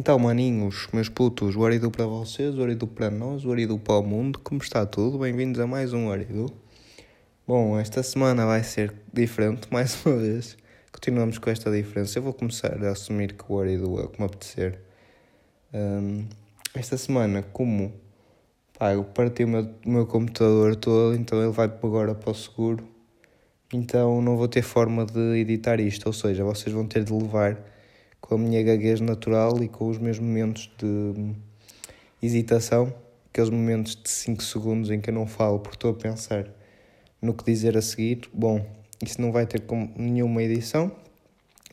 Então, maninhos, meus putos, o Aridu para vocês, o Aridu para nós, o Aridu para o mundo, como está tudo? Bem-vindos a mais um Aridu. Bom, esta semana vai ser diferente, mais uma vez. Continuamos com esta diferença. Eu vou começar a assumir que o Aridu é o que me apetecer. Um, esta semana, como pá, eu parti o meu, o meu computador todo, então ele vai agora para o seguro. Então não vou ter forma de editar isto, ou seja, vocês vão ter de levar com a minha gaguez natural e com os meus momentos de hesitação, aqueles momentos de 5 segundos em que eu não falo porque estou a pensar no que dizer a seguir. Bom, isso não vai ter nenhuma edição,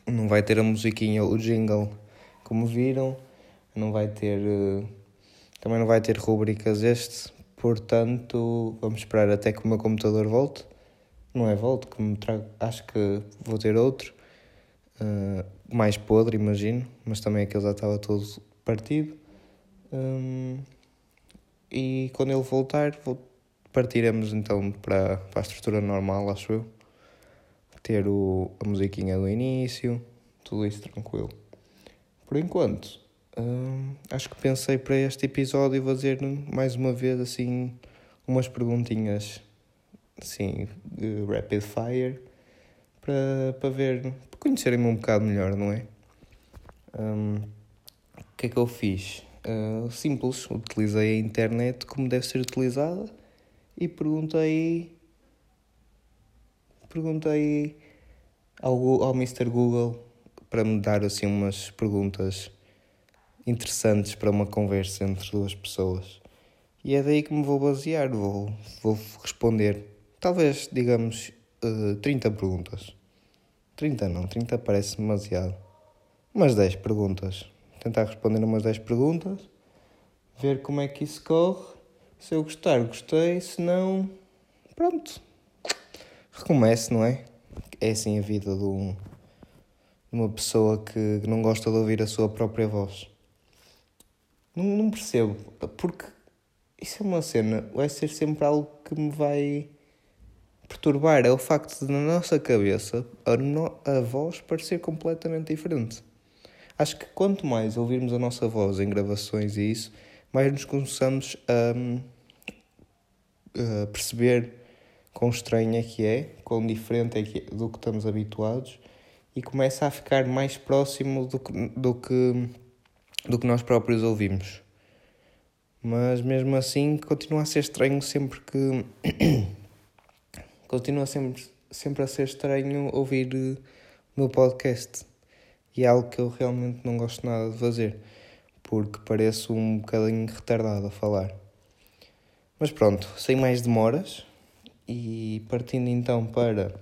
não vai ter a musiquinha, o jingle, como viram, não vai ter. Eh, também não vai ter rubricas este, portanto, vamos esperar até que o meu computador volte. Não é volte, que me trago, acho que vou ter outro. Uh, mais podre, imagino, mas também aquele já estava todo partido. Um, e quando ele voltar, partiremos então para, para a estrutura normal, acho eu. Ter o, a musiquinha do início, tudo isso tranquilo. Por enquanto, um, acho que pensei para este episódio fazer mais uma vez assim umas perguntinhas assim, rapid fire para, para ver, conhecerem-me um bocado melhor, não é? Um, o que é que eu fiz? Uh, simples, utilizei a internet como deve ser utilizada e perguntei perguntei ao, ao Mr. Google para me dar assim umas perguntas interessantes para uma conversa entre duas pessoas. E é daí que me vou basear, vou, vou responder, talvez, digamos, uh, 30 perguntas. 30 não, 30 parece demasiado. Umas 10 perguntas. Tentar responder umas 10 perguntas, ver como é que isso corre. Se eu gostar, gostei. Se não, pronto. Recomece, não é? É assim a vida de, um, de uma pessoa que não gosta de ouvir a sua própria voz. Não, não percebo, porque isso é uma cena, vai ser sempre algo que me vai perturbar é o facto de, na nossa cabeça, a, no, a voz parecer completamente diferente. Acho que quanto mais ouvirmos a nossa voz em gravações e isso, mais nos começamos a, a perceber quão estranho é que é, quão diferente é que é do que estamos habituados e começa a ficar mais próximo do que, do que, do que nós próprios ouvimos. Mas mesmo assim continua a ser estranho sempre que continua sempre, sempre a ser estranho ouvir o meu podcast. E é algo que eu realmente não gosto nada de fazer, porque pareço um bocadinho retardado a falar. Mas pronto, sem mais demoras, e partindo então para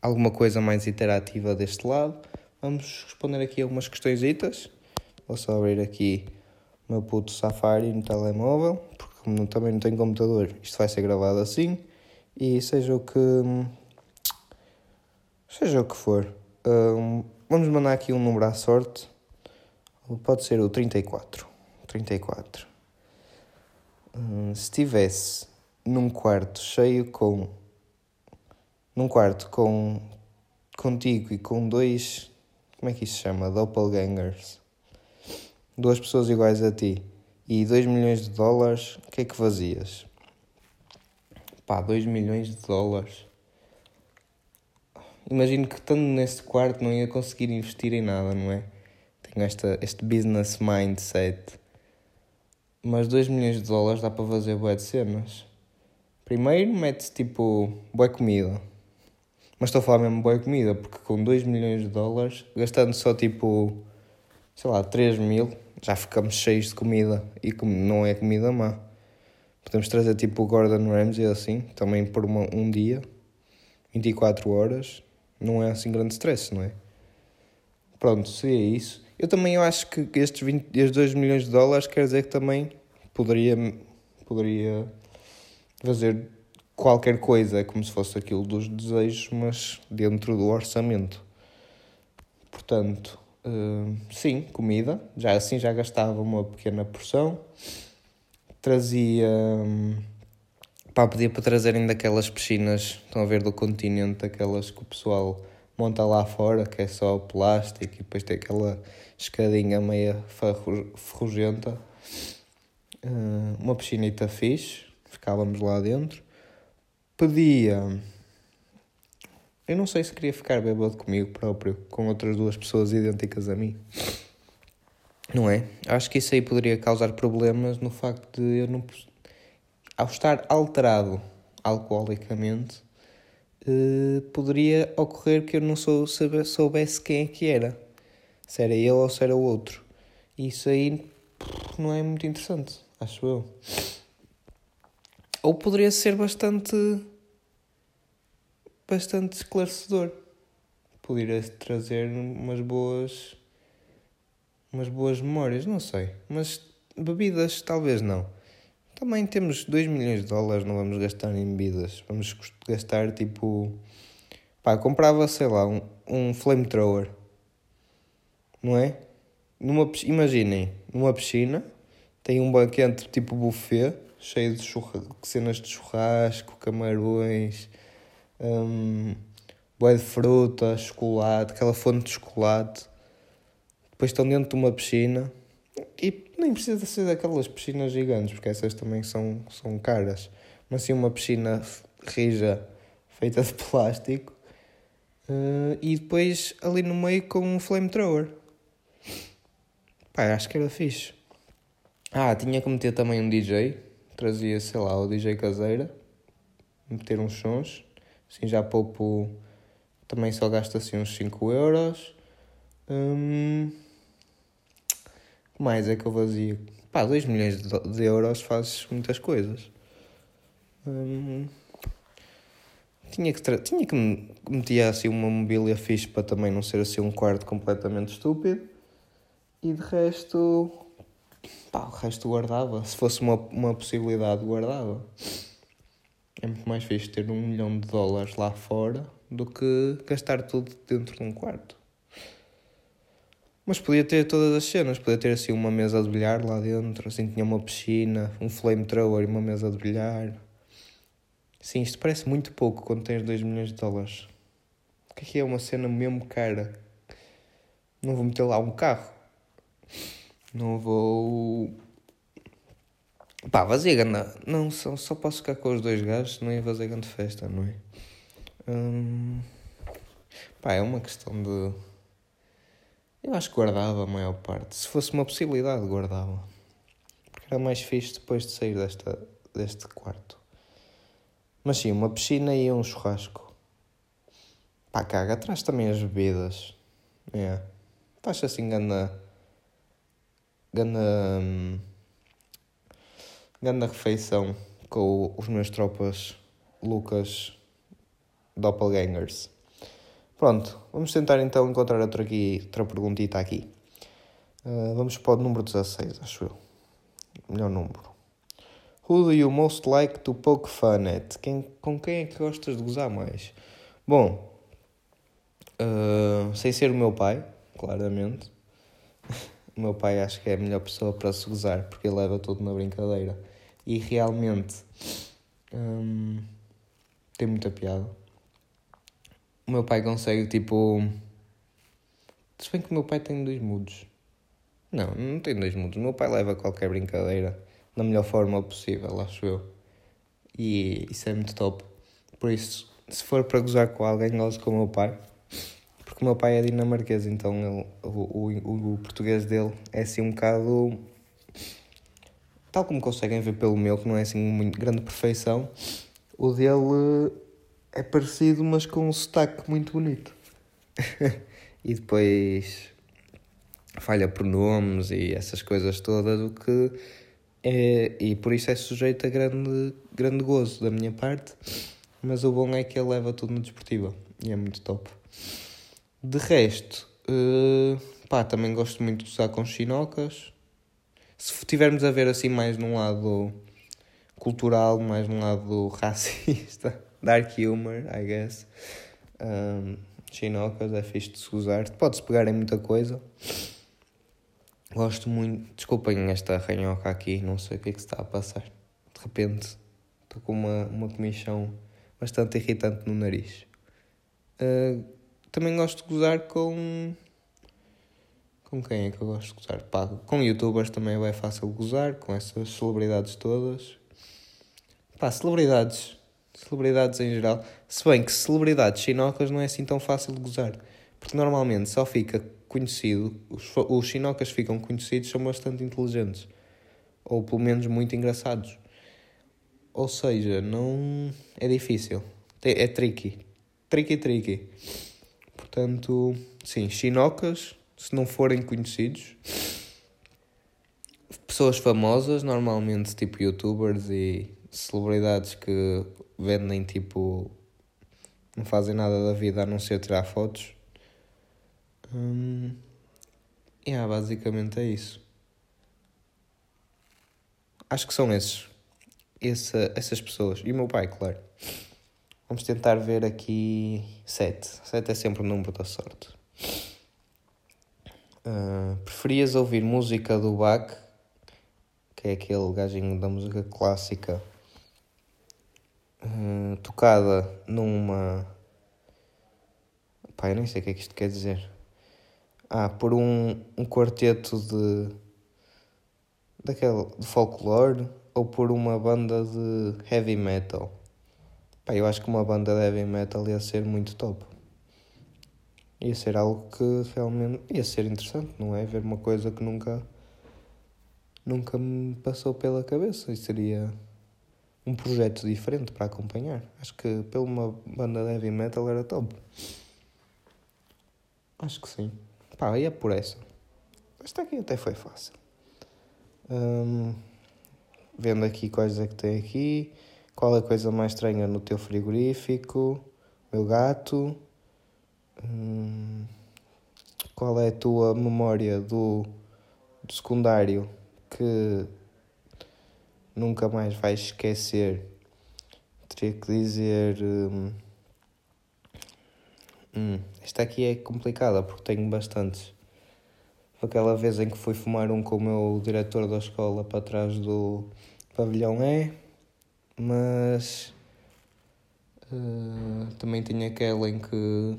alguma coisa mais interativa deste lado, vamos responder aqui algumas questões. Vou só abrir aqui o meu puto Safari no telemóvel, porque também não tenho computador, isto vai ser gravado assim. E seja o que. Seja o que for. Um, vamos mandar aqui um número à sorte. Pode ser o 34. 34. Um, se estivesse num quarto cheio com. Num quarto com. Contigo e com dois. Como é que isso se chama? Doppelgangers. Duas pessoas iguais a ti. E 2 milhões de dólares, o que é que fazias? Pá, 2 milhões de dólares. Imagino que estando nesse quarto não ia conseguir investir em nada, não é? Tenho esta, este business mindset. Mas 2 milhões de dólares dá para fazer boé de cenas. Primeiro mete tipo boa comida. Mas estou a falar mesmo boa comida, porque com 2 milhões de dólares, gastando só tipo, sei lá, 3 mil, já ficamos cheios de comida. E não é comida má. Podemos trazer tipo o Gordon Ramsay assim, também por uma, um dia, 24 horas, não é assim grande stress, não é? Pronto, seria isso. Eu também eu acho que estes, 20, estes 2 milhões de dólares quer dizer que também poderia, poderia fazer qualquer coisa, como se fosse aquilo dos desejos, mas dentro do orçamento. Portanto, uh, sim, comida, já assim já gastava uma pequena porção trazia. Hum, pá, podia para trazerem daquelas piscinas, estão a ver, do continente, aquelas que o pessoal monta lá fora, que é só plástico, e depois tem aquela escadinha meia ferrugenta. Uh, uma piscinita fixe, ficávamos lá dentro. Pedia. Eu não sei se queria ficar bêbado comigo próprio, com outras duas pessoas idênticas a mim. Não é? Acho que isso aí poderia causar problemas no facto de eu não. Ao estar alterado alcoolicamente, eh, poderia ocorrer que eu não sou, soubesse quem é que era. Se era ele ou se era o outro. Isso aí não é muito interessante, acho eu. Ou poderia ser bastante. bastante esclarecedor. Poderia trazer umas boas. Umas boas memórias, não sei. Mas bebidas, talvez não. Também temos 2 milhões de dólares, não vamos gastar em bebidas. Vamos gastar tipo. Pá, comprava, sei lá, um, um flamethrower. Não é? Numa, imaginem, numa piscina, tem um banquete tipo buffet, cheio de cenas de churrasco, camarões, um, de fruta, chocolate, aquela fonte de chocolate. Depois estão dentro de uma piscina e nem precisa ser daquelas piscinas gigantes, porque essas também são, são caras. Mas sim uma piscina rija feita de plástico. Uh, e depois ali no meio com um flamethrower. Pá, acho que era fixe. Ah, tinha que meter também um DJ. Trazia, sei lá, o DJ caseira. Meter uns sons. Assim já poupo. Também só gasta assim uns 5 euros. Hum, mais é que eu fazia? Pá, 2 milhões de euros fazes muitas coisas. Hum, tinha que, tinha que meter assim uma mobília fixe para também não ser assim um quarto completamente estúpido. E de resto. Pá, o resto guardava. Se fosse uma, uma possibilidade, guardava. É muito mais fixe ter um milhão de dólares lá fora do que gastar tudo dentro de um quarto. Mas podia ter todas as cenas, podia ter assim uma mesa de bilhar lá dentro, assim tinha uma piscina, um flamethrower e uma mesa de bilhar. Sim, isto parece muito pouco quando tens 2 milhões de dólares. O que é que é uma cena mesmo cara? Não vou meter lá um carro. Não vou. Pá, vazia ganda. Não, só, só posso ficar com os dois gajos, não ia fazer grande festa, não é? Hum... Pá, é uma questão de eu acho que guardava a maior parte. Se fosse uma possibilidade, guardava. Porque era mais fixe depois de sair desta, deste quarto. Mas sim, uma piscina e um churrasco. Pá, caga, atrás também as bebidas. É. Faz assim ganda. ganda. Hum, ganda refeição com os meus tropas Lucas Doppelgangers. Pronto, vamos tentar então encontrar outra, aqui, outra perguntita aqui. Uh, vamos para o número 16, acho eu. Melhor número. Who do you most like to poke fun at? Quem, com quem é que gostas de gozar mais? Bom, uh, sem ser o meu pai, claramente. o meu pai acho que é a melhor pessoa para se gozar, porque ele leva tudo na brincadeira. E realmente um, tem muita piada o meu pai consegue, tipo. Se bem que o meu pai tem dois mudos. Não, não tem dois mudos. O meu pai leva qualquer brincadeira da melhor forma possível, acho eu. E isso é muito top. Por isso, se for para gozar com alguém, gozo com o meu pai. Porque o meu pai é dinamarquês, então ele, o, o, o português dele é assim um bocado. Tal como conseguem ver pelo meu, que não é assim muito grande perfeição, o dele é parecido, mas com um sotaque muito bonito. e depois falha pronomes e essas coisas todas, o que é, e por isso é sujeito a grande, grande gozo da minha parte, mas o bom é que ele leva tudo no desportivo e é muito top. De resto, uh, pá, também gosto muito de usar com chinocas. Se tivermos a ver assim mais num lado cultural, mais num lado racista, dark humor, I guess. Um, chinocas é fixe de se usar. Pode-se pegar em muita coisa. Gosto muito. Desculpem esta ranhoca aqui, não sei o que é que se está a passar. De repente estou com uma, uma comichão bastante irritante no nariz. Uh, também gosto de gozar com. Com quem é que eu gosto de gozar? Pá, com youtubers também é fácil gozar, com essas celebridades todas. Pá, celebridades. Celebridades em geral. Se bem que celebridades chinocas não é assim tão fácil de gozar. Porque normalmente só fica conhecido, os, chinocas ficam conhecidos, são bastante inteligentes. Ou pelo menos muito engraçados. Ou seja, não. É difícil. É tricky. Tricky, tricky. Portanto, sim, chinocas, se não forem conhecidos. Pessoas famosas, normalmente tipo youtubers e celebridades que vendem tipo. não fazem nada da vida a não ser tirar fotos. Hum, yeah, basicamente é isso. Acho que são esses. Essa, essas pessoas. E o meu pai, claro. Vamos tentar ver aqui sete. Sete é sempre o número da sorte. Uh, preferias ouvir música do Bach, que é aquele gajinho da música clássica, uh, tocada numa. Pá, eu nem sei o que é que isto quer dizer. Ah, por um, um quarteto de. daquele. de folclore ou por uma banda de heavy metal. Pá, eu acho que uma banda de heavy metal ia ser muito top. Ia ser algo que realmente ia ser interessante, não é? Ver uma coisa que nunca nunca me passou pela cabeça e seria um projeto diferente para acompanhar. Acho que pela uma banda de heavy metal era top. Acho que sim. Pá, ia por essa. Esta aqui até foi fácil. Hum, vendo aqui quais é que tem aqui. Qual é a coisa mais estranha no teu frigorífico? Meu gato. Hum, qual é a tua memória do, do secundário que nunca mais vais esquecer? Teria que dizer. Hum, hum, esta aqui é complicada porque tenho bastantes. Aquela vez em que fui fumar um com o meu diretor da escola para trás do pavilhão E, mas uh, também tinha aquela em que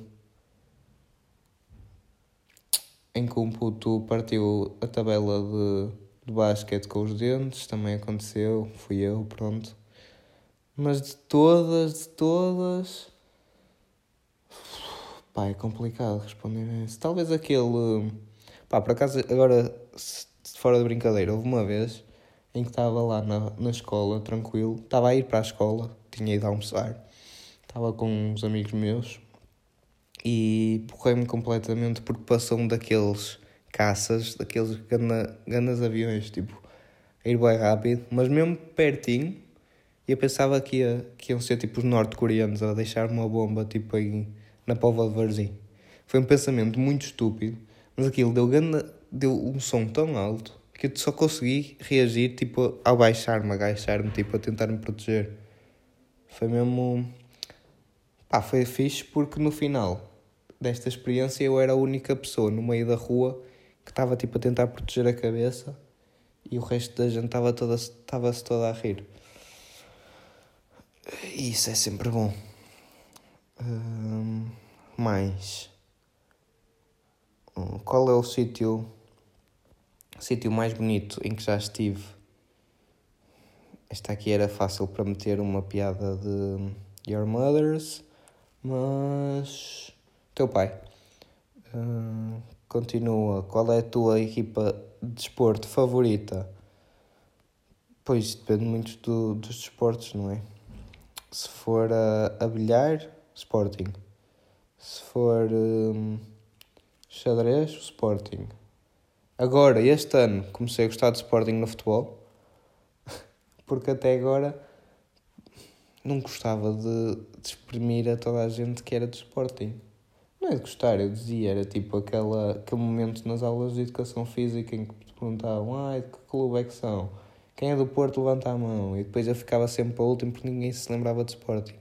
em que um puto partiu a tabela de, de basquete com os dentes, também aconteceu, fui eu, pronto. Mas de todas, de todas Pá, é complicado responder a isso. Talvez aquele. Pá, por acaso, agora, fora de brincadeira, houve uma vez em que estava lá na, na escola, tranquilo. Estava a ir para a escola, tinha ido almoçar. Estava com uns amigos meus e borrei-me completamente porque passou um daqueles caças, daqueles grandes aviões, tipo, a ir bem rápido, mas mesmo pertinho. Eu pensava que, ia, que iam ser tipo os norte-coreanos a deixar uma bomba tipo em na Póvoa de Varzim. Foi um pensamento muito estúpido, mas aquilo deu, ganda, deu um som tão alto que eu só consegui reagir tipo ao baixar-me, agachar-me, tipo a tentar me proteger. Foi mesmo. Pá, foi fixe porque no final desta experiência eu era a única pessoa no meio da rua que estava tipo a tentar proteger a cabeça e o resto da gente estava toda, estava-se toda a rir. E isso é sempre bom. Mais. Hum, qual é o sítio sítio mais bonito em que já estive? Esta aqui era fácil para meter uma piada de Your Mothers, mas teu pai. Continua. Qual é a tua equipa de desporto favorita? Pois depende muito do, dos desportos, não é? Se for a, a bilhar, Sporting. Se for hum, xadrez, Sporting. Agora, este ano, comecei a gostar de Sporting no futebol, porque até agora não gostava de, de exprimir a toda a gente que era de Sporting. Não é de gostar, eu dizia, era tipo aquela, aquele momento nas aulas de educação física em que te perguntavam, ah, de que clube é que são? Quem é do Porto levanta a mão. E depois eu ficava sempre para o último porque ninguém se lembrava de Sporting.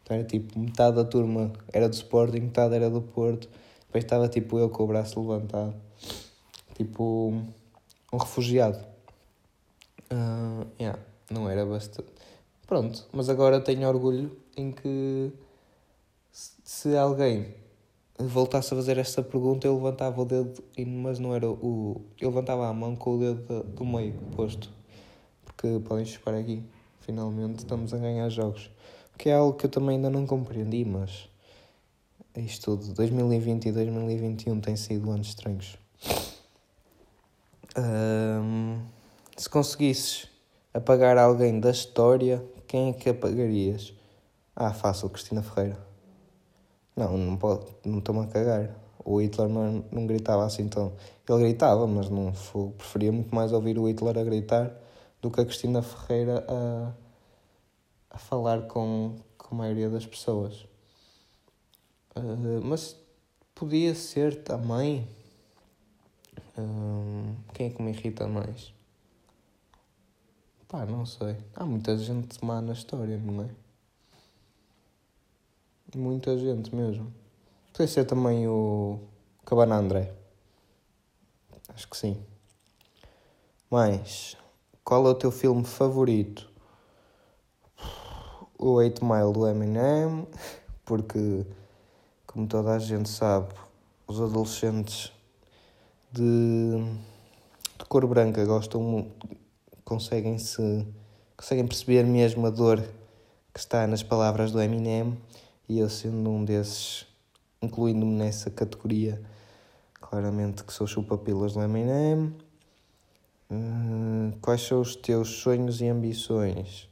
Então era tipo, metade da turma era do Sporting, metade era do Porto. Depois estava tipo eu com o braço levantado. Tipo, um refugiado. Uh, yeah, não era bastante. Pronto, mas agora tenho orgulho em que se alguém voltasse a fazer esta pergunta, eu levantava o dedo, mas não era o. Eu levantava a mão com o dedo do meio posto. Porque podem chupar aqui. Finalmente estamos a ganhar jogos. Que é algo que eu também ainda não compreendi, mas. Isto tudo, 2020 e 2021 têm sido anos estranhos. Se conseguisses apagar alguém da história, quem é que apagarias? Ah, fácil, Cristina Ferreira. Não, não pode, não estou-me a cagar. O Hitler não, não gritava assim tão. Ele gritava, mas não foi, preferia muito mais ouvir o Hitler a gritar do que a Cristina Ferreira a, a falar com, com a maioria das pessoas. Uh, mas podia ser também. Uh, quem é que me irrita mais? Pá, não sei. Há muita gente má na história, não é? Muita gente mesmo. Podia ser também o Cabana André. Acho que sim. Mas, qual é o teu filme favorito? O 8 Mile do Eminem, porque, como toda a gente sabe, os adolescentes de, de cor branca gostam conseguem se conseguem perceber mesmo a dor que está nas palavras do Eminem e eu sendo um desses, incluindo-me nessa categoria, claramente que sou chupa-pilas do Eminem. Uh, quais são os teus sonhos e ambições?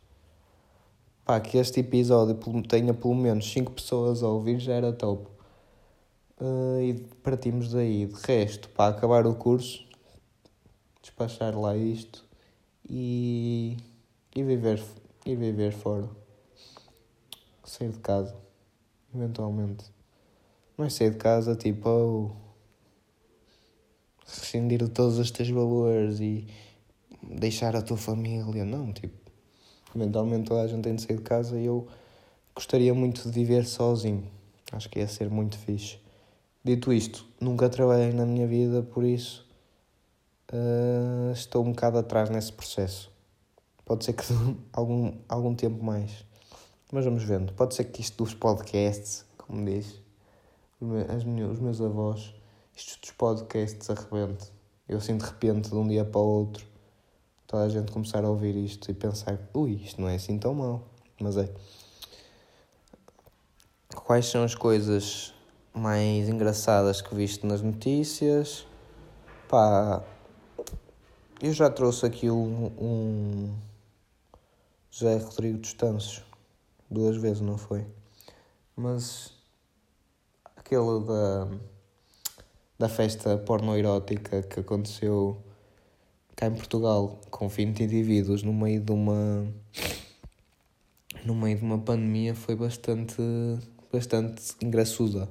Pá, que este episódio tenha pelo menos 5 pessoas a ouvir já era top. Uh, e partimos daí. De resto, para acabar o curso, despachar lá isto e, e, viver, e viver fora. Sair de casa eventualmente. É sair de casa tipo, rescindir de todos os teus valores e deixar a tua família. Não, tipo, eventualmente toda a gente tem de sair de casa e eu gostaria muito de viver sozinho. Acho que ia ser muito fixe. Dito isto, nunca trabalhei na minha vida, por isso uh, estou um bocado atrás nesse processo. Pode ser que algum, algum tempo mais. Mas vamos vendo. Pode ser que isto dos podcasts, como diz, as os meus avós, isto dos podcasts arrebente. Eu assim de repente, de um dia para o outro, toda a gente começar a ouvir isto e pensar, ui, isto não é assim tão mal. Mas é. Quais são as coisas mais engraçadas que viste nas notícias? Pá, eu já trouxe aqui um, um José Rodrigo dos Tanços duas vezes, não foi? Mas aquele da, da festa pornoerótica que aconteceu cá em Portugal com 20 indivíduos no meio de uma no meio de uma pandemia foi bastante bastante engraçosa.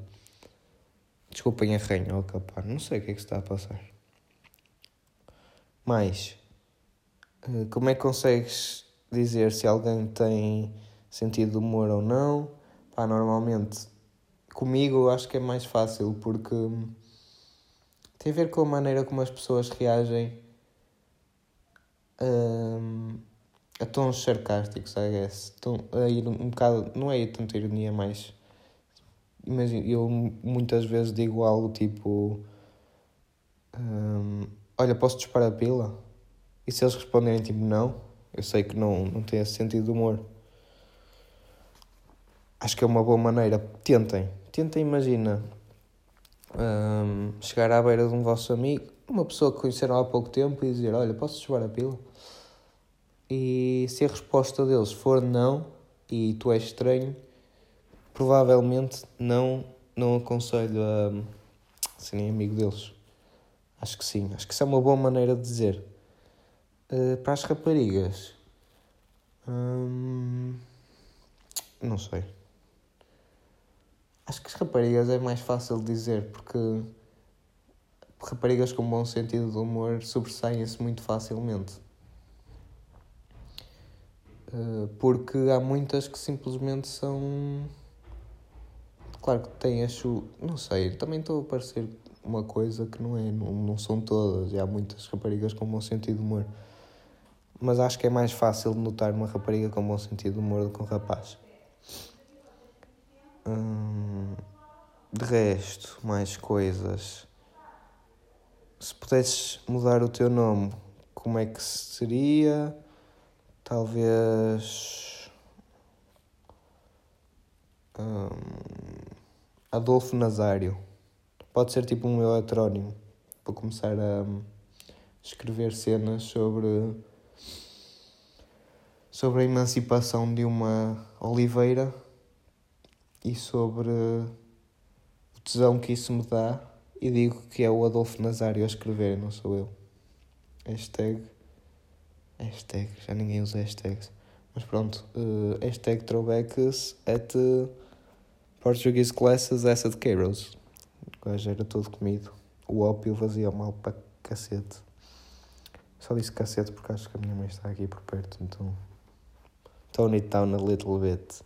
Desculpem a ranhoca, pá, não sei o que é que está a passar. Mas, eh, como é que consegues dizer se alguém tem sentido de humor ou não. Pá, normalmente comigo eu acho que é mais fácil porque tem a ver com a maneira como as pessoas reagem um, a tons sarcásticos, I guess. a ir um bocado, não é tanto ironia, mas imagina, eu muitas vezes digo algo tipo um, olha, posso disparar a pila? E se eles responderem tipo não, eu sei que não, não tem esse sentido de humor acho que é uma boa maneira. Tentem, tentem, imagina, um, chegar à beira de um vosso amigo, uma pessoa que conheceram há pouco tempo e dizer: Olha, posso chuvar a pila? E se a resposta deles for não e tu és estranho, provavelmente não, não aconselho a serem amigo deles. Acho que sim, acho que isso é uma boa maneira de dizer. Uh, para as raparigas, hum, não sei. Acho que as raparigas é mais fácil dizer porque raparigas com bom sentido de humor sobressaem-se muito facilmente. Eh, porque há muitas que simplesmente são. Claro que têm a chu... Não sei, também estou a parecer uma coisa que não é, não, não são todas, e há muitas raparigas com bom sentido de humor. Mas acho que é mais fácil notar uma rapariga com bom sentido de humor do que um rapaz. Hum, de resto, mais coisas. Se pudesses mudar o teu nome, como é que seria? Talvez. Hum, Adolfo Nazário. Pode ser tipo um meu heterónimo. Para começar a escrever cenas sobre. sobre a emancipação de uma oliveira e sobre o tesão que isso me dá. E digo que é o Adolfo Nazário a escrever, não sou eu. Hashtag. Hashtag. Já ninguém usa hashtags. Mas pronto. Uh, hashtag throwbacks at uh, Portuguese classes Acid Carols. O gajo era todo comido. O ópio fazia mal para cacete. Só disse cacete porque acho que a minha mãe está aqui por perto, então. Tone it down a little bit.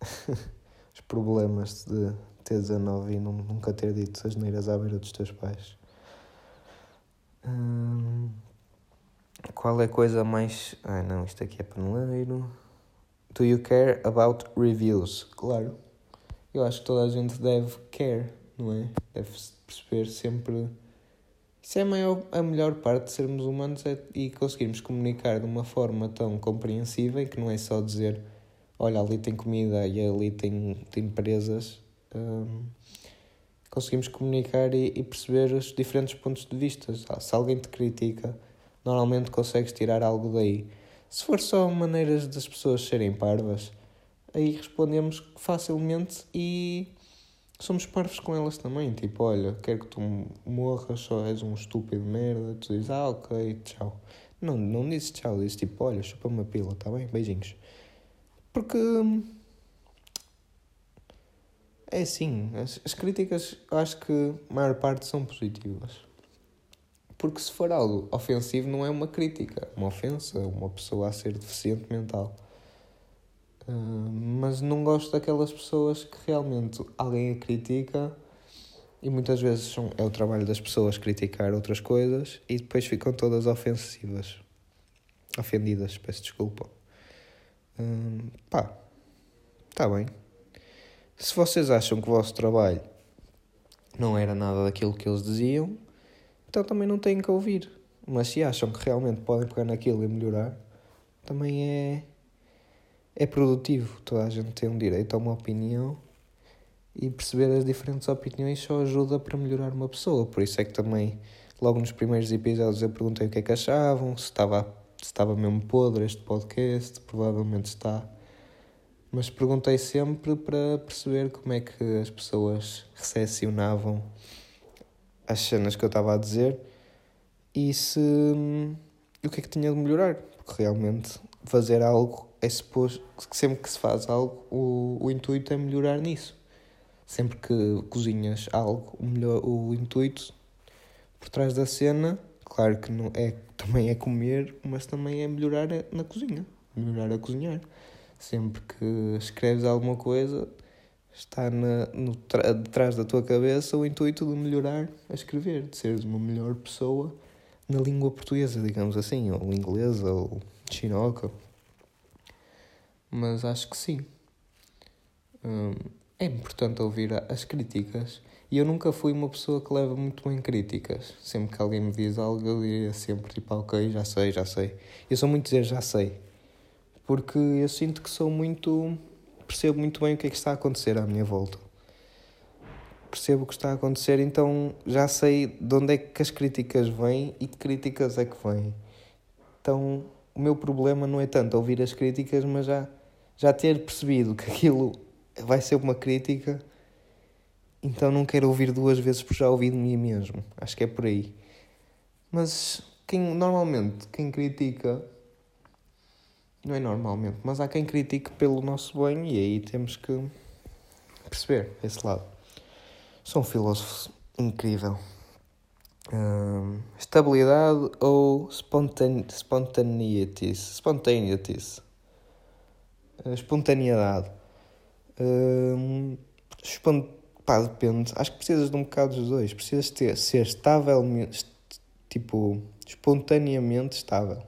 Problemas de ter 19 e nunca ter dito as neiras à beira dos teus pais. Hum, qual é a coisa mais. Ah, não, isto aqui é paneleiro. Do you care about reviews? Claro. Eu acho que toda a gente deve care, não é? Deve perceber sempre. Isso é a, maior, a melhor parte de sermos humanos é, e conseguirmos comunicar de uma forma tão compreensível que não é só dizer olha, ali tem comida e ali tem, tem empresas. Um, conseguimos comunicar e, e, perceber os diferentes pontos de vista. Se alguém te critica, normalmente consegues tirar algo daí. Se for só maneiras das pessoas serem parvas, aí respondemos facilmente e somos parvos com elas também. Tipo, olha, quero que tu morras, só és um estúpido merda. Tu dizes, ah, ok, tchau. Não, não dizes tchau, dizes tipo, olha, chupa uma pila, tá bem? Beijinhos. Porque é assim, as, as críticas acho que a maior parte são positivas. Porque se for algo ofensivo não é uma crítica, é uma ofensa, uma pessoa a ser deficiente mental. Uh, mas não gosto daquelas pessoas que realmente alguém a critica e muitas vezes são, é o trabalho das pessoas criticar outras coisas e depois ficam todas ofensivas. Ofendidas, peço desculpa. Uh, pá, está bem. Se vocês acham que o vosso trabalho não era nada daquilo que eles diziam, então também não têm que ouvir. Mas se acham que realmente podem pegar naquilo e melhorar, também é, é produtivo. Toda a gente tem um direito a uma opinião e perceber as diferentes opiniões só ajuda para melhorar uma pessoa. Por isso é que também, logo nos primeiros episódios, eu perguntei o que é que achavam, se estava, se estava mesmo podre este podcast, provavelmente está mas perguntei sempre para perceber como é que as pessoas recepcionavam as cenas que eu estava a dizer e se o que é que tinha de melhorar, porque realmente fazer algo é suposto que sempre que se faz algo o, o intuito é melhorar nisso. Sempre que cozinhas algo, o, melhor, o intuito por trás da cena, claro que não é, também é comer, mas também é melhorar na cozinha, melhorar a cozinhar. Sempre que escreves alguma coisa, está na, no, detrás da tua cabeça o intuito de melhorar a escrever, de seres uma melhor pessoa na língua portuguesa, digamos assim, ou inglesa, ou chinoca. Mas acho que sim. Hum, é importante ouvir as críticas. E eu nunca fui uma pessoa que leva muito bem críticas. Sempre que alguém me diz algo, eu diria sempre tipo, ok, já sei, já sei. Eu sou muito dizer já sei porque eu sinto que sou muito. percebo muito bem o que é que está a acontecer à minha volta. Percebo o que está a acontecer, então já sei de onde é que as críticas vêm e que críticas é que vêm. Então o meu problema não é tanto ouvir as críticas, mas já, já ter percebido que aquilo vai ser uma crítica, então não quero ouvir duas vezes por já ouvi de mim mesmo. Acho que é por aí. Mas quem normalmente quem critica não é normalmente, mas há quem critique pelo nosso bem e aí temos que perceber esse lado. Sou um filósofo incrível. Um, estabilidade ou spontane? Spontaneities. Uh, espontaneidade. Um, espont pá, depende. Acho que precisas de um bocado dos dois. Precisas ter, ser estável, tipo, espontaneamente estável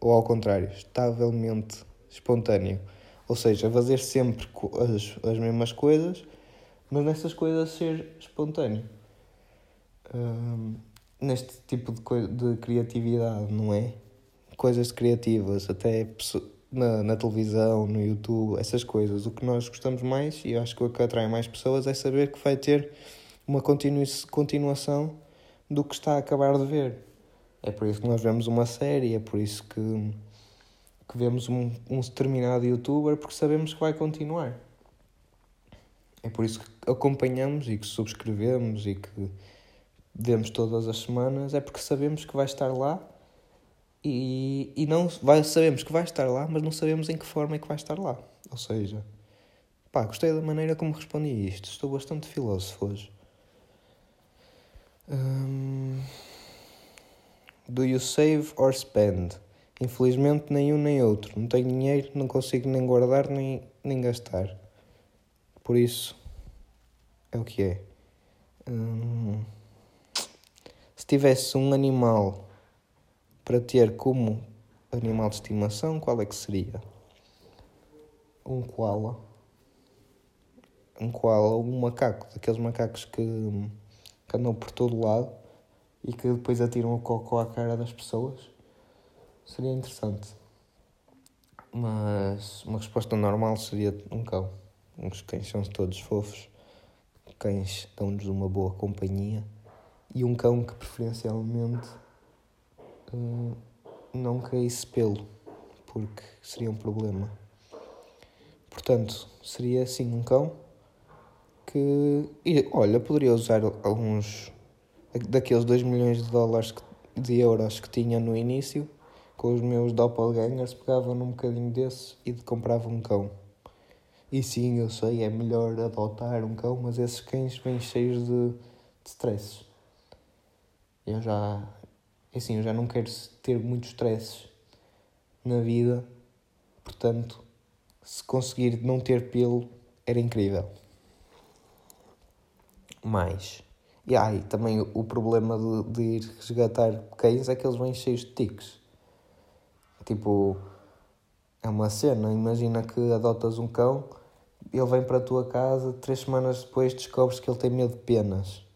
ou ao contrário, estavelmente espontâneo. Ou seja, fazer sempre as, as mesmas coisas, mas nessas coisas ser espontâneo. Neste tipo de, de criatividade, não é? Coisas criativas, até na, na televisão, no YouTube, essas coisas. O que nós gostamos mais, e eu acho que o que atrai mais pessoas, é saber que vai ter uma continu continuação do que está a acabar de ver. É por isso que nós vemos uma série, é por isso que, que vemos um, um determinado youtuber, porque sabemos que vai continuar. É por isso que acompanhamos e que subscrevemos e que vemos todas as semanas, é porque sabemos que vai estar lá e, e não vai, sabemos que vai estar lá, mas não sabemos em que forma é que vai estar lá. Ou seja, pá, gostei da maneira como respondi isto. Estou bastante filósofo hoje. Um, do you save or spend? Infelizmente, nem um nem outro. Não tenho dinheiro, não consigo nem guardar nem, nem gastar. Por isso, é o que é. Um, se tivesse um animal para ter como animal de estimação, qual é que seria? Um koala. Um koala ou um macaco, daqueles macacos que, que andam por todo lado e que depois atiram o cocô à cara das pessoas. Seria interessante. Mas uma resposta normal seria um cão. Os cães são todos fofos. Cães dão-nos uma boa companhia e um cão que preferencialmente uh, não caísse pelo, porque seria um problema. Portanto, seria assim um cão que. E, olha, poderia usar alguns daqueles 2 milhões de dólares de euros que tinha no início, com os meus doppelgangers, pegava num bocadinho desse e comprava um cão. E sim, eu sei, é melhor adotar um cão, mas esses cães vêm cheios de, de stresses. Eu já, assim, eu já não quero ter muitos stresses na vida, portanto, se conseguir não ter pelo, era incrível. Mas, e aí, também o problema de, de ir resgatar cães é que eles vêm cheios de tiques. Tipo, é uma cena, imagina que adotas um cão, ele vem para a tua casa, três semanas depois descobres que ele tem medo de penas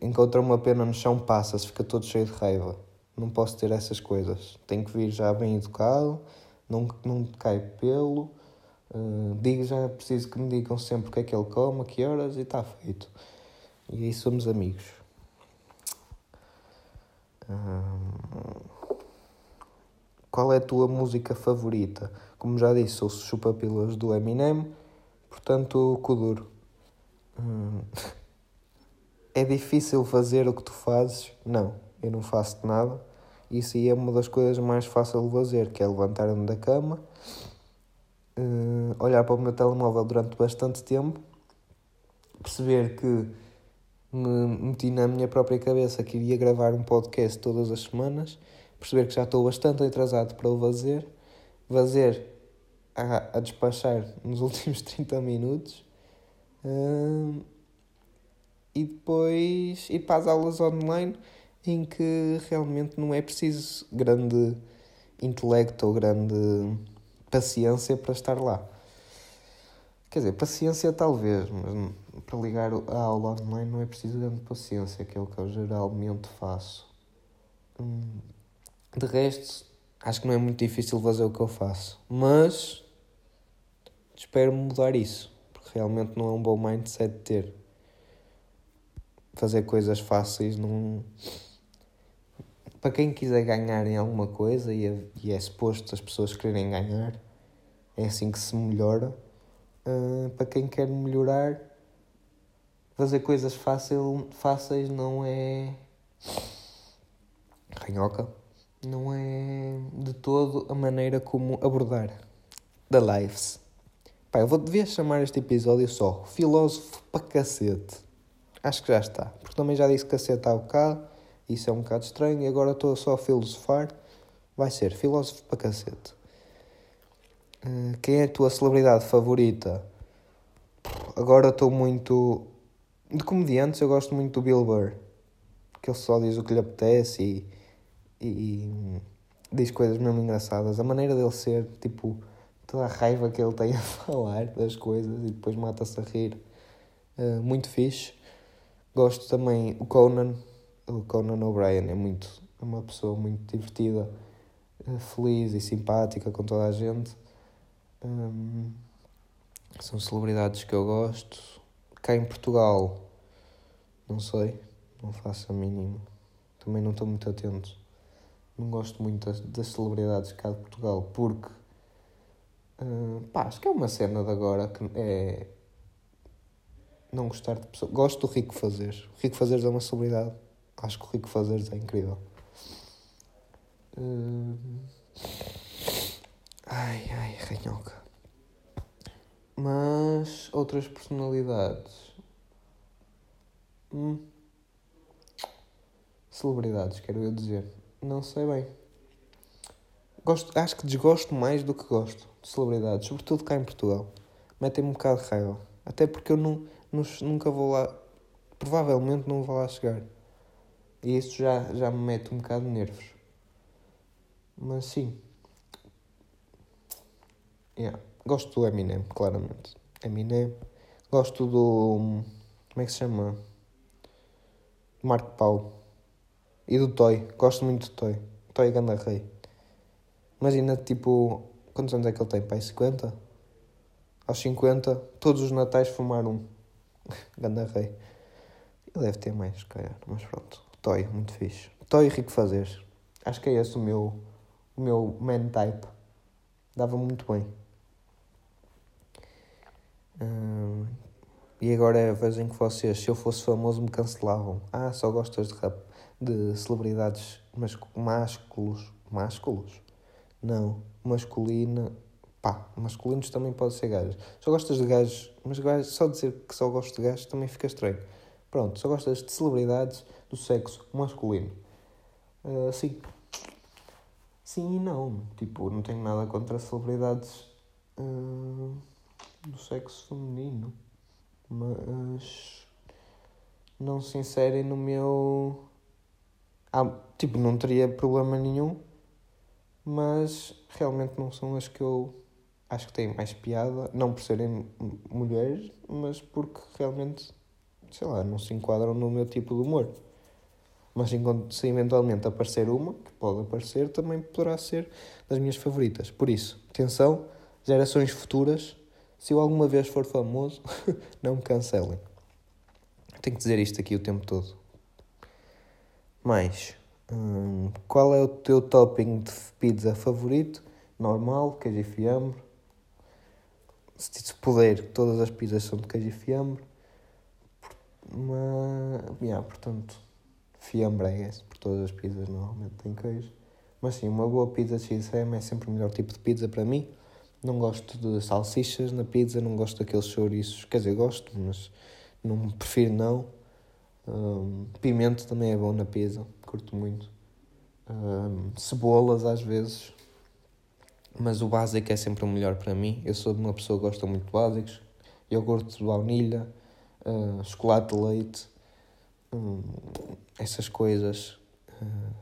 encontra uma pena no chão, passa-se, fica todo cheio de raiva. Não posso ter essas coisas. Tenho que vir já bem educado, não, não cai pelo. Uh, digo já, preciso que me digam sempre o que é que ele come, a que horas e está feito. E aí somos amigos. Qual é a tua música favorita? Como já disse, sou chupa-pilas do Eminem, portanto, Kuduro. Uh, É difícil fazer o que tu fazes? Não, eu não faço nada. Isso aí é uma das coisas mais fáceis de fazer, que é levantar-me da cama, uh, olhar para o meu telemóvel durante bastante tempo, perceber que me meti na minha própria cabeça que iria gravar um podcast todas as semanas, perceber que já estou bastante atrasado para o fazer, fazer a, a despachar nos últimos 30 minutos. Uh, e depois ir para as aulas online em que realmente não é preciso grande intelecto ou grande paciência para estar lá. Quer dizer, paciência talvez, mas para ligar a aula online não é preciso grande paciência, que é o que eu geralmente faço. Hum, de resto, acho que não é muito difícil fazer o que eu faço, mas espero mudar isso, porque realmente não é um bom mindset ter fazer coisas fáceis não. Para quem quiser ganhar em alguma coisa e é, e é suposto as pessoas quererem ganhar, é assim que se melhora. Uh, para quem quer melhorar, fazer coisas fácil, fáceis não é. Ranhoca. Não é de todo a maneira como abordar da lives. Pá, eu vou, devia chamar este episódio só Filósofo para cacete acho que já está. Porque também já disse cacete há bocado, isso é um bocado estranho, e agora estou só a filosofar. Vai ser filósofo para cacete. Uh, quem é a tua celebridade favorita? Agora estou muito. De comediantes, eu gosto muito do Bill Burr. Que ele só diz o que lhe apetece e, e, e diz coisas mesmo engraçadas. A maneira dele ser, tipo, toda a raiva que ele tem a falar das coisas e depois mata-se a rir Uh, muito fixe. Gosto também o Conan, o Conan O'Brien é muito é uma pessoa muito divertida, uh, feliz e simpática com toda a gente. Um, são celebridades que eu gosto. Cá em Portugal, não sei, não faço a mínima. Também não estou muito atento. Não gosto muito das, das celebridades cá de Portugal porque uh, pá, acho que é uma cena de agora que é não gostar de pessoas. Gosto do Rico Fazeres. O Rico Fazeres é uma celebridade. Acho que o Rico Fazeres é incrível. Uh... Ai, ai, ranhoca. Mas outras personalidades. Hum. Celebridades, quero eu dizer. Não sei bem. Gosto, acho que desgosto mais do que gosto de celebridades, sobretudo cá em Portugal. Metem-me um bocado de raiva. Até porque eu não, nunca vou lá. Provavelmente não vou lá chegar. E isso já, já me mete um bocado de nervos. Mas sim. Yeah. Gosto do Eminem, claramente. Eminem. Gosto do. Como é que se chama? Marco Paulo. E do Toy. Gosto muito do Toy. Toy Ganda Rei. Imagina, tipo. Quantos anos é que ele tem? Pai, 50? Aos 50, todos os natais fumar um. Ganda Rei. Ele deve ter mais, calhar. Mas pronto. Toy, muito fixe. Toy Rico Fazeres. Acho que é esse o meu. O meu man type. Dava muito bem. Hum, e agora em que vocês, se eu fosse famoso, me cancelavam. Ah, só gostas de rap, de celebridades mas másculos. Másculos? Não. Masculina. Pá, masculinos também pode ser gajos. Só gostas de gajos, mas gajos, só dizer que só gosto de gajos também fica estranho. Pronto, só gostas de celebridades do sexo masculino. Uh, sim. Sim e não. Tipo, não tenho nada contra celebridades. Uh do sexo feminino, mas não se inserem no meu. Ah, tipo, não teria problema nenhum, mas realmente não são as que eu acho que têm mais piada, não por serem mulheres, mas porque realmente, sei lá, não se enquadram no meu tipo de humor. Mas se eventualmente aparecer uma, que pode aparecer, também poderá ser das minhas favoritas. Por isso, atenção, gerações futuras se eu alguma vez for famoso, não me cancelem. Tenho que dizer isto aqui o tempo todo. Mais, hum, qual é o teu topping de pizza favorito? Normal, queijo e fiambre. Se puder, todas as pizzas são de queijo e fiambre. Mas, yeah, portanto, fiambre é esse, por todas as pizzas normalmente têm queijo. Mas sim, uma boa pizza de XM é sempre o melhor tipo de pizza para mim. Não gosto de salsichas na pizza, não gosto daqueles chouriços. Quer dizer, gosto, mas não prefiro não. Um, pimento também é bom na pizza, curto muito. Um, cebolas às vezes. Mas o básico é sempre o melhor para mim. Eu sou de uma pessoa que gosta muito de básicos. Iogurte de baunilha, uh, chocolate de leite, um, essas coisas. Uh,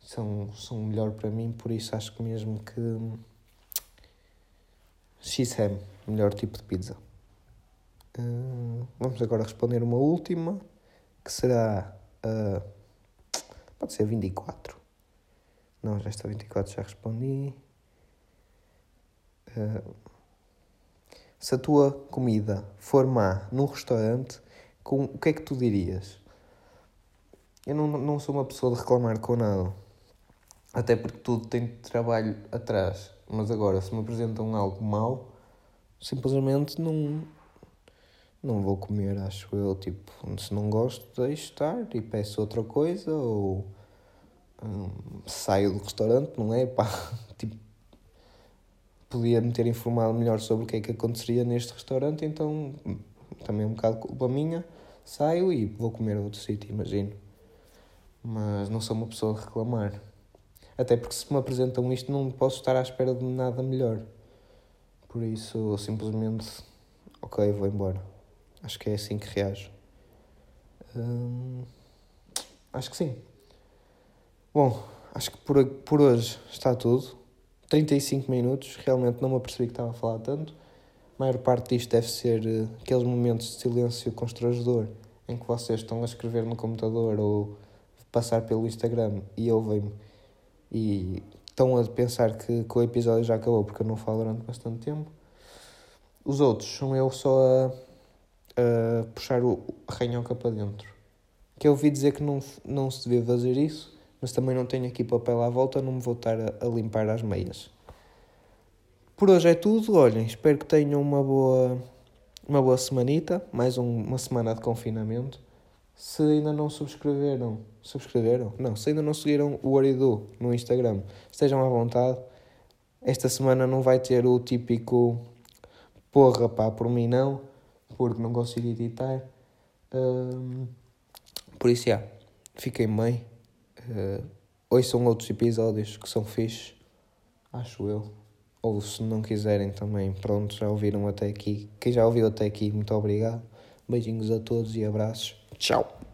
são, são melhor para mim, por isso acho que mesmo que X-Ham, melhor tipo de pizza. Uh, vamos agora responder uma última, que será. Pode ser 24. Não, já está 24, já respondi. Uh, se a tua comida for má num restaurante, com, o que é que tu dirias? Eu não, não sou uma pessoa de reclamar com nada. Até porque tudo tem trabalho atrás. Mas agora, se me apresentam algo mau, simplesmente não, não vou comer, acho eu. Tipo, se não gosto, deixo estar e peço outra coisa ou hum, saio do restaurante, não é? Pá, tipo, podia me ter informado melhor sobre o que é que aconteceria neste restaurante, então também é um bocado culpa minha. Saio e vou comer a outro sítio, imagino. Mas não sou uma pessoa de reclamar. Até porque se me apresentam isto não posso estar à espera de nada melhor. Por isso, simplesmente, ok, vou embora. Acho que é assim que reajo. Hum, acho que sim. Bom, acho que por, por hoje está tudo. 35 minutos, realmente não me apercebi que estava a falar tanto. maior parte disto deve ser uh, aqueles momentos de silêncio constrangedor em que vocês estão a escrever no computador ou passar pelo Instagram e ouvem-me e estão a pensar que, que, o episódio já acabou porque eu não falo durante bastante tempo. Os outros são eu só a, a puxar o ranhoca para dentro. Que eu ouvi dizer que não, não se devia fazer isso, mas também não tenho aqui papel à volta, não me vou estar a, a limpar as meias. Por hoje é tudo, olhem, espero que tenham uma boa, uma boa semanita, mais um, uma semana de confinamento. Se ainda não subscreveram, subscreveram? Não, se ainda não seguiram o Aridu no Instagram, estejam à vontade. Esta semana não vai ter o típico porra pá, por mim não, porque não consigo editar. Um, por isso, já, fiquem bem. Uh, hoje são outros episódios que são fixes, acho eu. Ou se não quiserem também, pronto, já ouviram até aqui. Quem já ouviu até aqui, muito obrigado. Beijinhos a todos e abraços. Tchau!